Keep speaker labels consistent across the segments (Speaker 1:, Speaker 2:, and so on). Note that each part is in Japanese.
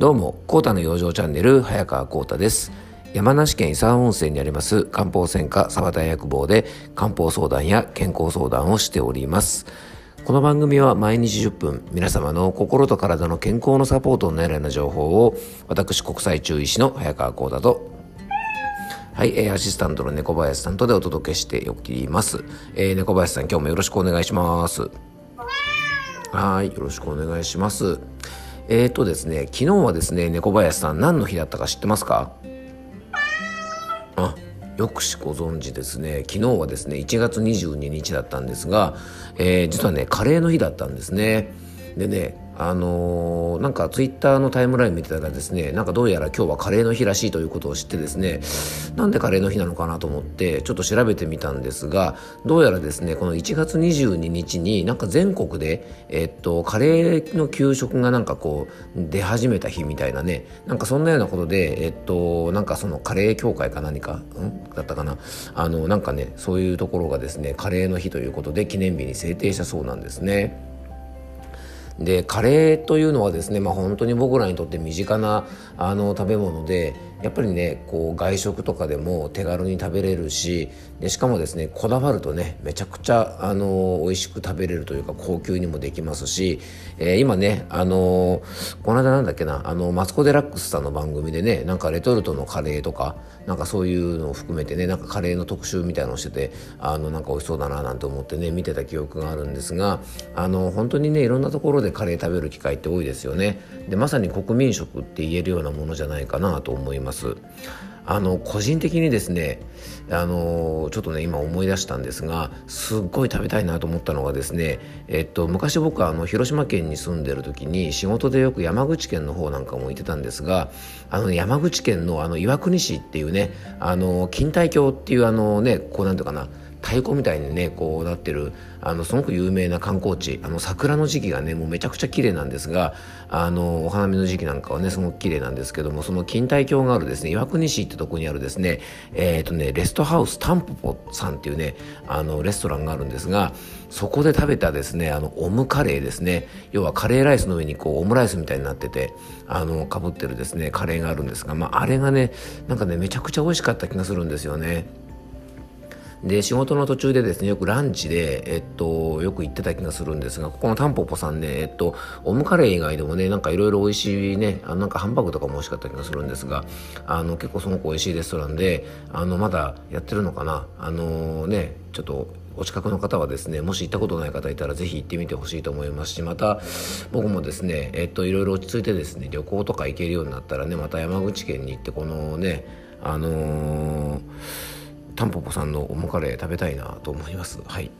Speaker 1: どうも、コータの養生チャンネル、早川コータです。山梨県伊沢温泉にあります漢方専科沢田薬房で漢方相談や健康相談をしております。この番組は毎日10分、皆様の心と体の健康のサポートになるような情報を、私国際中医師の早川コータとはい、えー、アシスタントの猫林さんとでお届けしておきます。えー、猫林さん、今日もよろしくお願いします。はい、よろしくお願いします。えーとですね、昨日はですね、猫林さん何の日だったか知ってますか？あ、よくしご存知ですね。昨日はですね、1月22日だったんですが、えー、実はね、カレーの日だったんですね。でね、あのー、なんかツイッターのタイムライン見てたらですねなんかどうやら今日はカレーの日らしいということを知ってですねなんでカレーの日なのかなと思ってちょっと調べてみたんですがどうやらですねこの1月22日になんか全国で、えっと、カレーの給食がなんかこう出始めた日みたいなねなんかそんなようなことでえっとなんかそのカレー協会か何かん？だったかな？あのなんかねそういうところがですねカレーの日ということで記念日に制定したそうなんですね。でカレーというのはですね、まあ、本当に僕らにとって身近なあの食べ物でやっぱりねこう外食とかでも手軽に食べれるしでしかもですねこだわるとねめちゃくちゃあの美味しく食べれるというか高級にもできますし、えー、今ねあのこの間なんだっけなあのマツコ・デラックスさんの番組でねなんかレトルトのカレーとかなんかそういうのを含めてねなんかカレーの特集みたいのをしててあのなんか美味しそうだななんて思ってね見てた記憶があるんですがあの本当にねいろんなところでカレー食べる機会って多いですよね。でまさに国民食って言えるようなものじゃないかなと思います。あの個人的にですねあのちょっとね今思い出したんですがすっごい食べたいなと思ったのがですねえっと昔僕はあの広島県に住んでる時に仕事でよく山口県の方なんかも行ってたんですがあの山口県のあの岩国市っていうねあの錦帯橋っていうあのねこうなんていうかな太鼓みたいにねこうなってるあのすごく有名な観光地あの桜の時期がねもうめちゃくちゃ綺麗なんですがあのお花見の時期なんかはねすごく綺麗なんですけどもその錦帯橋があるですね岩国市ってとこにあるですねえっ、ー、とねレストハウスタンポポさんっていうねあのレストランがあるんですがそこで食べたですねあのオムカレーですね要はカレーライスの上にこうオムライスみたいになっててあのかぶってるですねカレーがあるんですがまああれがねなんかねめちゃくちゃ美味しかった気がするんですよね。で仕事の途中でですねよくランチで、えっと、よく行ってた気がするんですがここのタンポポさんね、えっと、オムカレー以外でもねなんかいろいろ美味しいねあなんかハンバーグとかも美味しかった気がするんですがあの結構すごく美味しいレストランであのまだやってるのかなあのねちょっとお近くの方はですねもし行ったことない方いたらぜひ行ってみてほしいと思いますしまた僕もですねえっといろいろ落ち着いてですね旅行とか行けるようになったらねまた山口県に行ってこのねあのータンポポさんのオムカレー食べたいなと思います。はい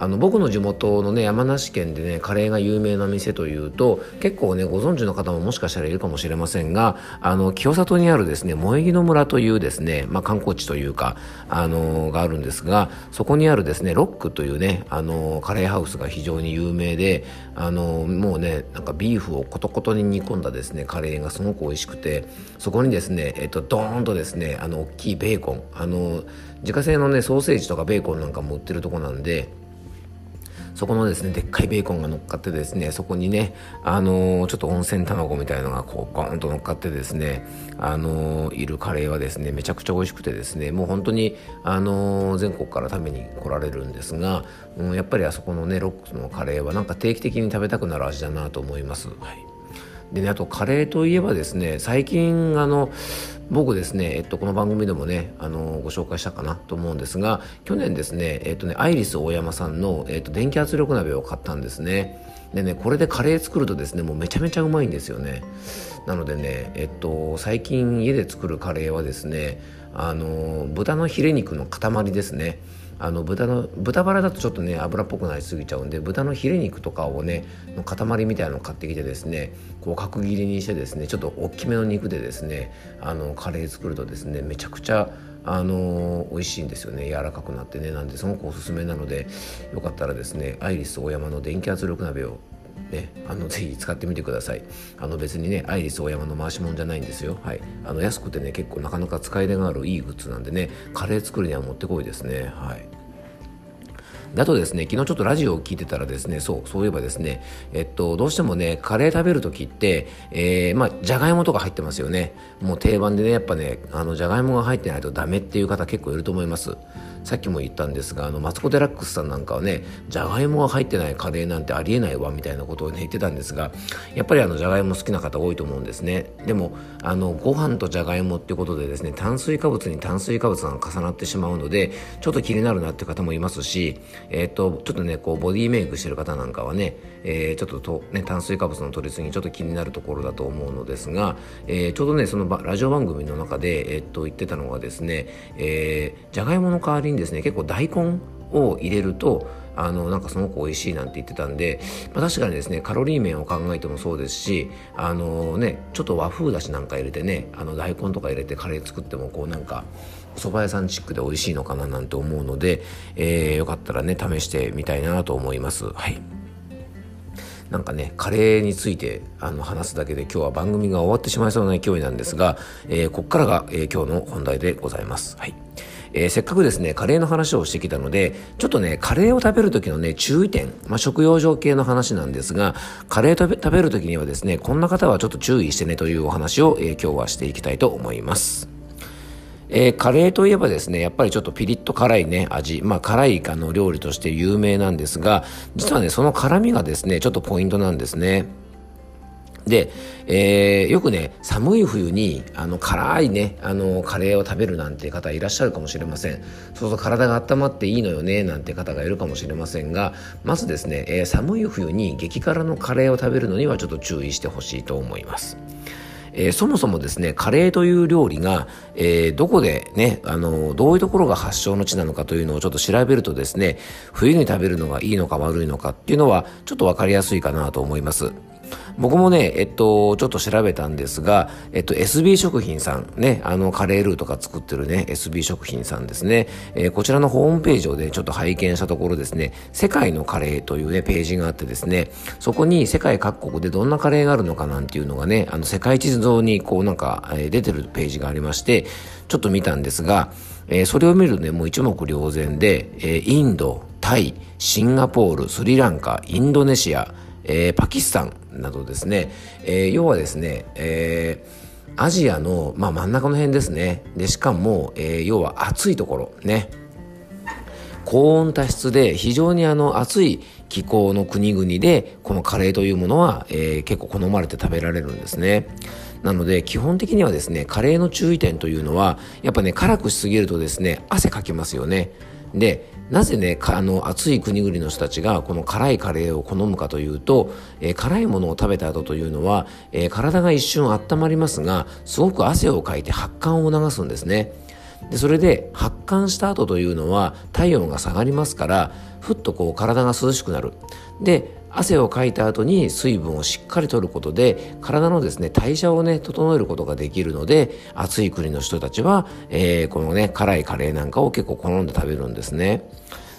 Speaker 1: あの僕の地元のね山梨県でねカレーが有名な店というと結構ねご存知の方ももしかしたらいるかもしれませんがあの清里にあるですね萌木の村というですね、まあ、観光地というかあのがあるんですがそこにあるですねロックというねあのカレーハウスが非常に有名であのもうねなんかビーフをコトコトに煮込んだですねカレーがすごく美味しくてそこにですねえっとドーンとですねあの大きいベーコンあの自家製のねソーセージとかベーコンなんかも売ってるとこなんでそこのですねでっかいベーコンが乗っかってですねそこにねあのー、ちょっと温泉卵みたいのがこうゴーンと乗っかってですねあのー、いるカレーはですねめちゃくちゃ美味しくてですねもう本当にあのー、全国から食べに来られるんですが、うん、やっぱりあそこのねロックスのカレーはなんか定期的に食べたくなる味だなと思います。はいでね、あとカレーといえばですね最近あの僕ですね、えっと、この番組でもね、あのご紹介したかなと思うんですが去年ですね、えっとね、アイリス大山さんの、えっと、電気圧力鍋を買ったんですね。でねこれでカレー作るとですねもうめちゃめちゃうまいんですよね。なのでね、えっと、最近家で作るカレーはですねあの豚のヒレ肉の塊ですね。あの豚の豚バラだとちょっとね油っぽくなりすぎちゃうんで豚のヒレ肉とかをねの塊みたいなのを買ってきてですねこう角切りにしてですねちょっと大きめの肉でですねあのカレー作るとですねめちゃくちゃあの美味しいんですよね。柔らかくなってね。なんですごくおすすめなのでよかったらですねアイリスオーヤマの電気圧力鍋をね、あのぜひ使ってみてください。あの別にねアイリスオーヤマの回し物じゃないんですよ。はい。あの安くてね結構なかなか使い出があるいいグッズなんでねカレー作るにはもってこいですね。はい。だとですね昨日ちょっとラジオを聞いてたらですねそうそういえばですねえっとどうしてもねカレー食べる時って、えー、まあじゃがいもとか入ってますよね。もう定番でねやっぱねあのじゃがいもが入ってないとダメっていう方結構いると思います。さっきも言ったんですがあのマツコ・デラックスさんなんかはねじゃがいもが入ってないカレーなんてありえないわみたいなことをね言ってたんですがやっぱりあのじゃがいも好きな方多いと思うんですね。でもあのご飯とじゃがいもってことでですね炭水化物に炭水化物が重なってしまうのでちょっと気になるなって方もいますしえっ、とちょっとねこうボディメイクしてる方なんかはね、えー、ちょっとと、ね、炭水化物の取りすぎちょっと気になるところだと思うのですが、えー、ちょうどねそのラジオ番組の中で、えっと言ってたのがですね、えー、じゃがいもの代わりにですね結構大根を入れるとあのなんかすごく美味しいなんて言ってたんで、まあ、確かにですねカロリー面を考えてもそうですしあのねちょっと和風だしなんか入れてねあの大根とか入れてカレー作ってもこうなんか蕎麦屋さんチックで美味しいのかななんて思うので、えー、よかったらね試してみたいなと思います。はい。なんかねカレーについてあの話すだけで今日は番組が終わってしまいそうな勢いなんですが、えー、ここからが、えー、今日の本題でございます。はい。えー、せっかくですね、カレーの話をしてきたので、ちょっとね、カレーを食べる時のね、注意点、まあ、食用上系の話なんですが、カレー食べ食べる時にはですね、こんな方はちょっと注意してねというお話を、えー、今日はしていきたいと思います。えー、カレーといえばですね、やっぱりちょっとピリッと辛いね、味、まあ辛いあの料理として有名なんですが、実はね、その辛みがですね、ちょっとポイントなんですね。で、えー、よくね寒い冬にあの辛いねあのカレーを食べるなんて方いらっしゃるかもしれません。そうすると体が温まっていいのよねなんて方がいるかもしれませんがまずですね、えー、寒い冬に激辛のカレーを食べるのにはちょっと注意してほしいと思います。えー、そもそもですねカレーという料理が、えー、どこでねあのどういうところが発祥の地なのかというのをちょっと調べるとですね冬に食べるのがいいのか悪いのかっていうのはちょっと分かりやすいかなと思います。僕もね、えっと、ちょっと調べたんですが、えっと、SB 食品さん、ね、あの、カレールーとか作ってるね、SB 食品さんですね、えー、こちらのホームページをね、ちょっと拝見したところですね、世界のカレーというね、ページがあってですね、そこに世界各国でどんなカレーがあるのかなんていうのがね、あの、世界地図上にこうなんか、えー、出てるページがありまして、ちょっと見たんですが、えー、それを見るとね、もう一目瞭然で、えー、インド、タイ、シンガポール、スリランカ、インドネシア、えー、パキスタンなどですね、えー、要はですね、えー、アジアの、まあ、真ん中の辺ですね。でしかも、えー、要は暑いところね。高温多湿で非常にあの暑い気候の国々でこのカレーというものは、えー、結構好まれて食べられるんですね。なので基本的にはですねカレーの注意点というのはやっぱね辛くしすぎるとですね汗かきますよね。でなぜねあの暑い国々の人たちがこの辛いカレーを好むかというと、えー、辛いものを食べた後というのは、えー、体が一瞬温まりますがすごく汗をかいて発汗を促すんですね。でそれで発汗した後というのは体温が下がりますからふっとこう体が涼しくなる。で汗をかいた後に水分をしっかりとることで体のですね代謝をね整えることができるので暑い国の人たちは、えー、このね辛いカレーなんかを結構好んで食べるんですね。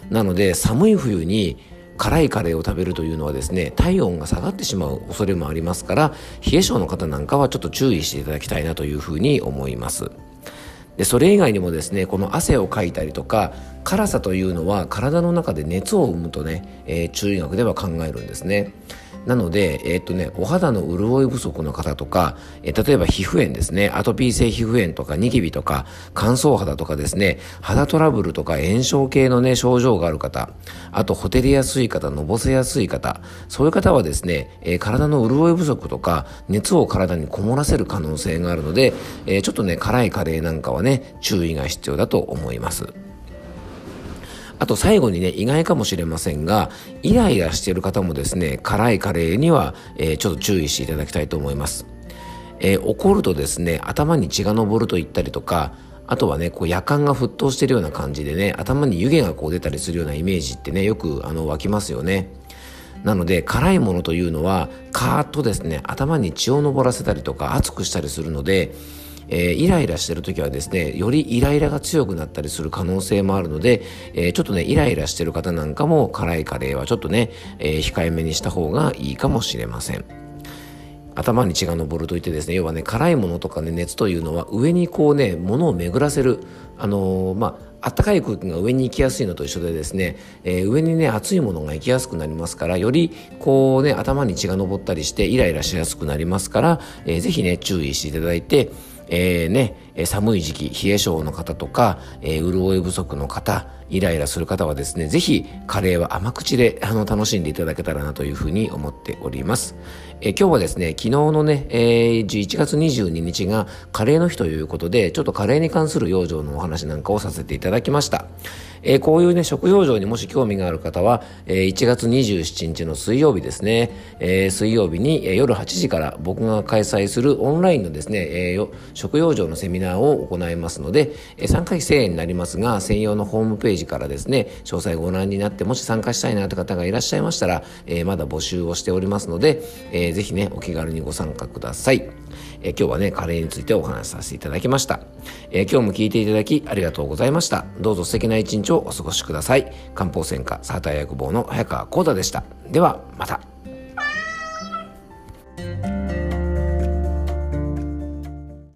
Speaker 1: なので寒い冬に辛いカレーを食べるというのはですね体温が下がってしまう恐れもありますから冷え性の方なんかはちょっと注意していただきたいなというふうに思います。でそれ以外にもですねこの汗をかいたりとか辛さというのは体の中で熱を生むとね、えー、中医学では考えるんですね。なので、えー、っとね、お肌の潤い不足の方とか、えー、例えば皮膚炎ですね、アトピー性皮膚炎とかニキビとか乾燥肌とかですね、肌トラブルとか炎症系のね、症状がある方、あとほてりやすい方、のぼせやすい方、そういう方はですね、えー、体の潤い不足とか熱を体にこもらせる可能性があるので、えー、ちょっとね、辛いカレーなんかはね、注意が必要だと思います。あと最後にね、意外かもしれませんが、イライラしている方もですね、辛いカレーには、えー、ちょっと注意していただきたいと思います。えー、怒るとですね、頭に血が昇ると言ったりとか、あとはね、こう夜間が沸騰してるような感じでね、頭に湯気がこう出たりするようなイメージってね、よくあの湧きますよね。なので辛いものというのはカーッとですね頭に血を上らせたりとか熱くしたりするのでえー、イライラしてる時はですね、よりイライラが強くなったりする可能性もあるので、えー、ちょっとね、イライラしてる方なんかも辛いカレーはちょっとね、え、控えめにした方がいいかもしれません。頭に血が上るといってですね要はね辛いものとかね熱というのは上にこうね物を巡らせるあのー、ま暖かい空気が上に行きやすいのと一緒でですね、えー、上にね熱いものが行きやすくなりますからよりこうね頭に血が上ったりしてイライラしやすくなりますから、えー、ぜひね注意していただいてえー、ね、寒い時期、冷え性の方とか、えー、潤い不足の方、イライラする方はですね、ぜひカレーは甘口であの楽しんでいただけたらなというふうに思っております。え、今日はですね、昨日のね、えー、11月22日がカレーの日ということで、ちょっとカレーに関する養生のお話なんかをさせていただきました。えー、こういうね、食養生にもし興味がある方は、えー、1月27日の水曜日ですね、えー、水曜日に、え、夜8時から僕が開催するオンラインのですね、えー、食養生のセミナーを行いますので、えー、参加費1000円になりますが、専用のホームページからですね、詳細ご覧になって、もし参加したいなという方がいらっしゃいましたら、えー、まだ募集をしておりますので、えー、ぜひね、お気軽にご参加ください。えー、今日はね、カレーについてお話しさせていただきました。え、今日も聞いていただきありがとうございました。どうぞ素敵な一日をお過ごしください。漢方専科サーター薬房の早川幸太でした。では、また。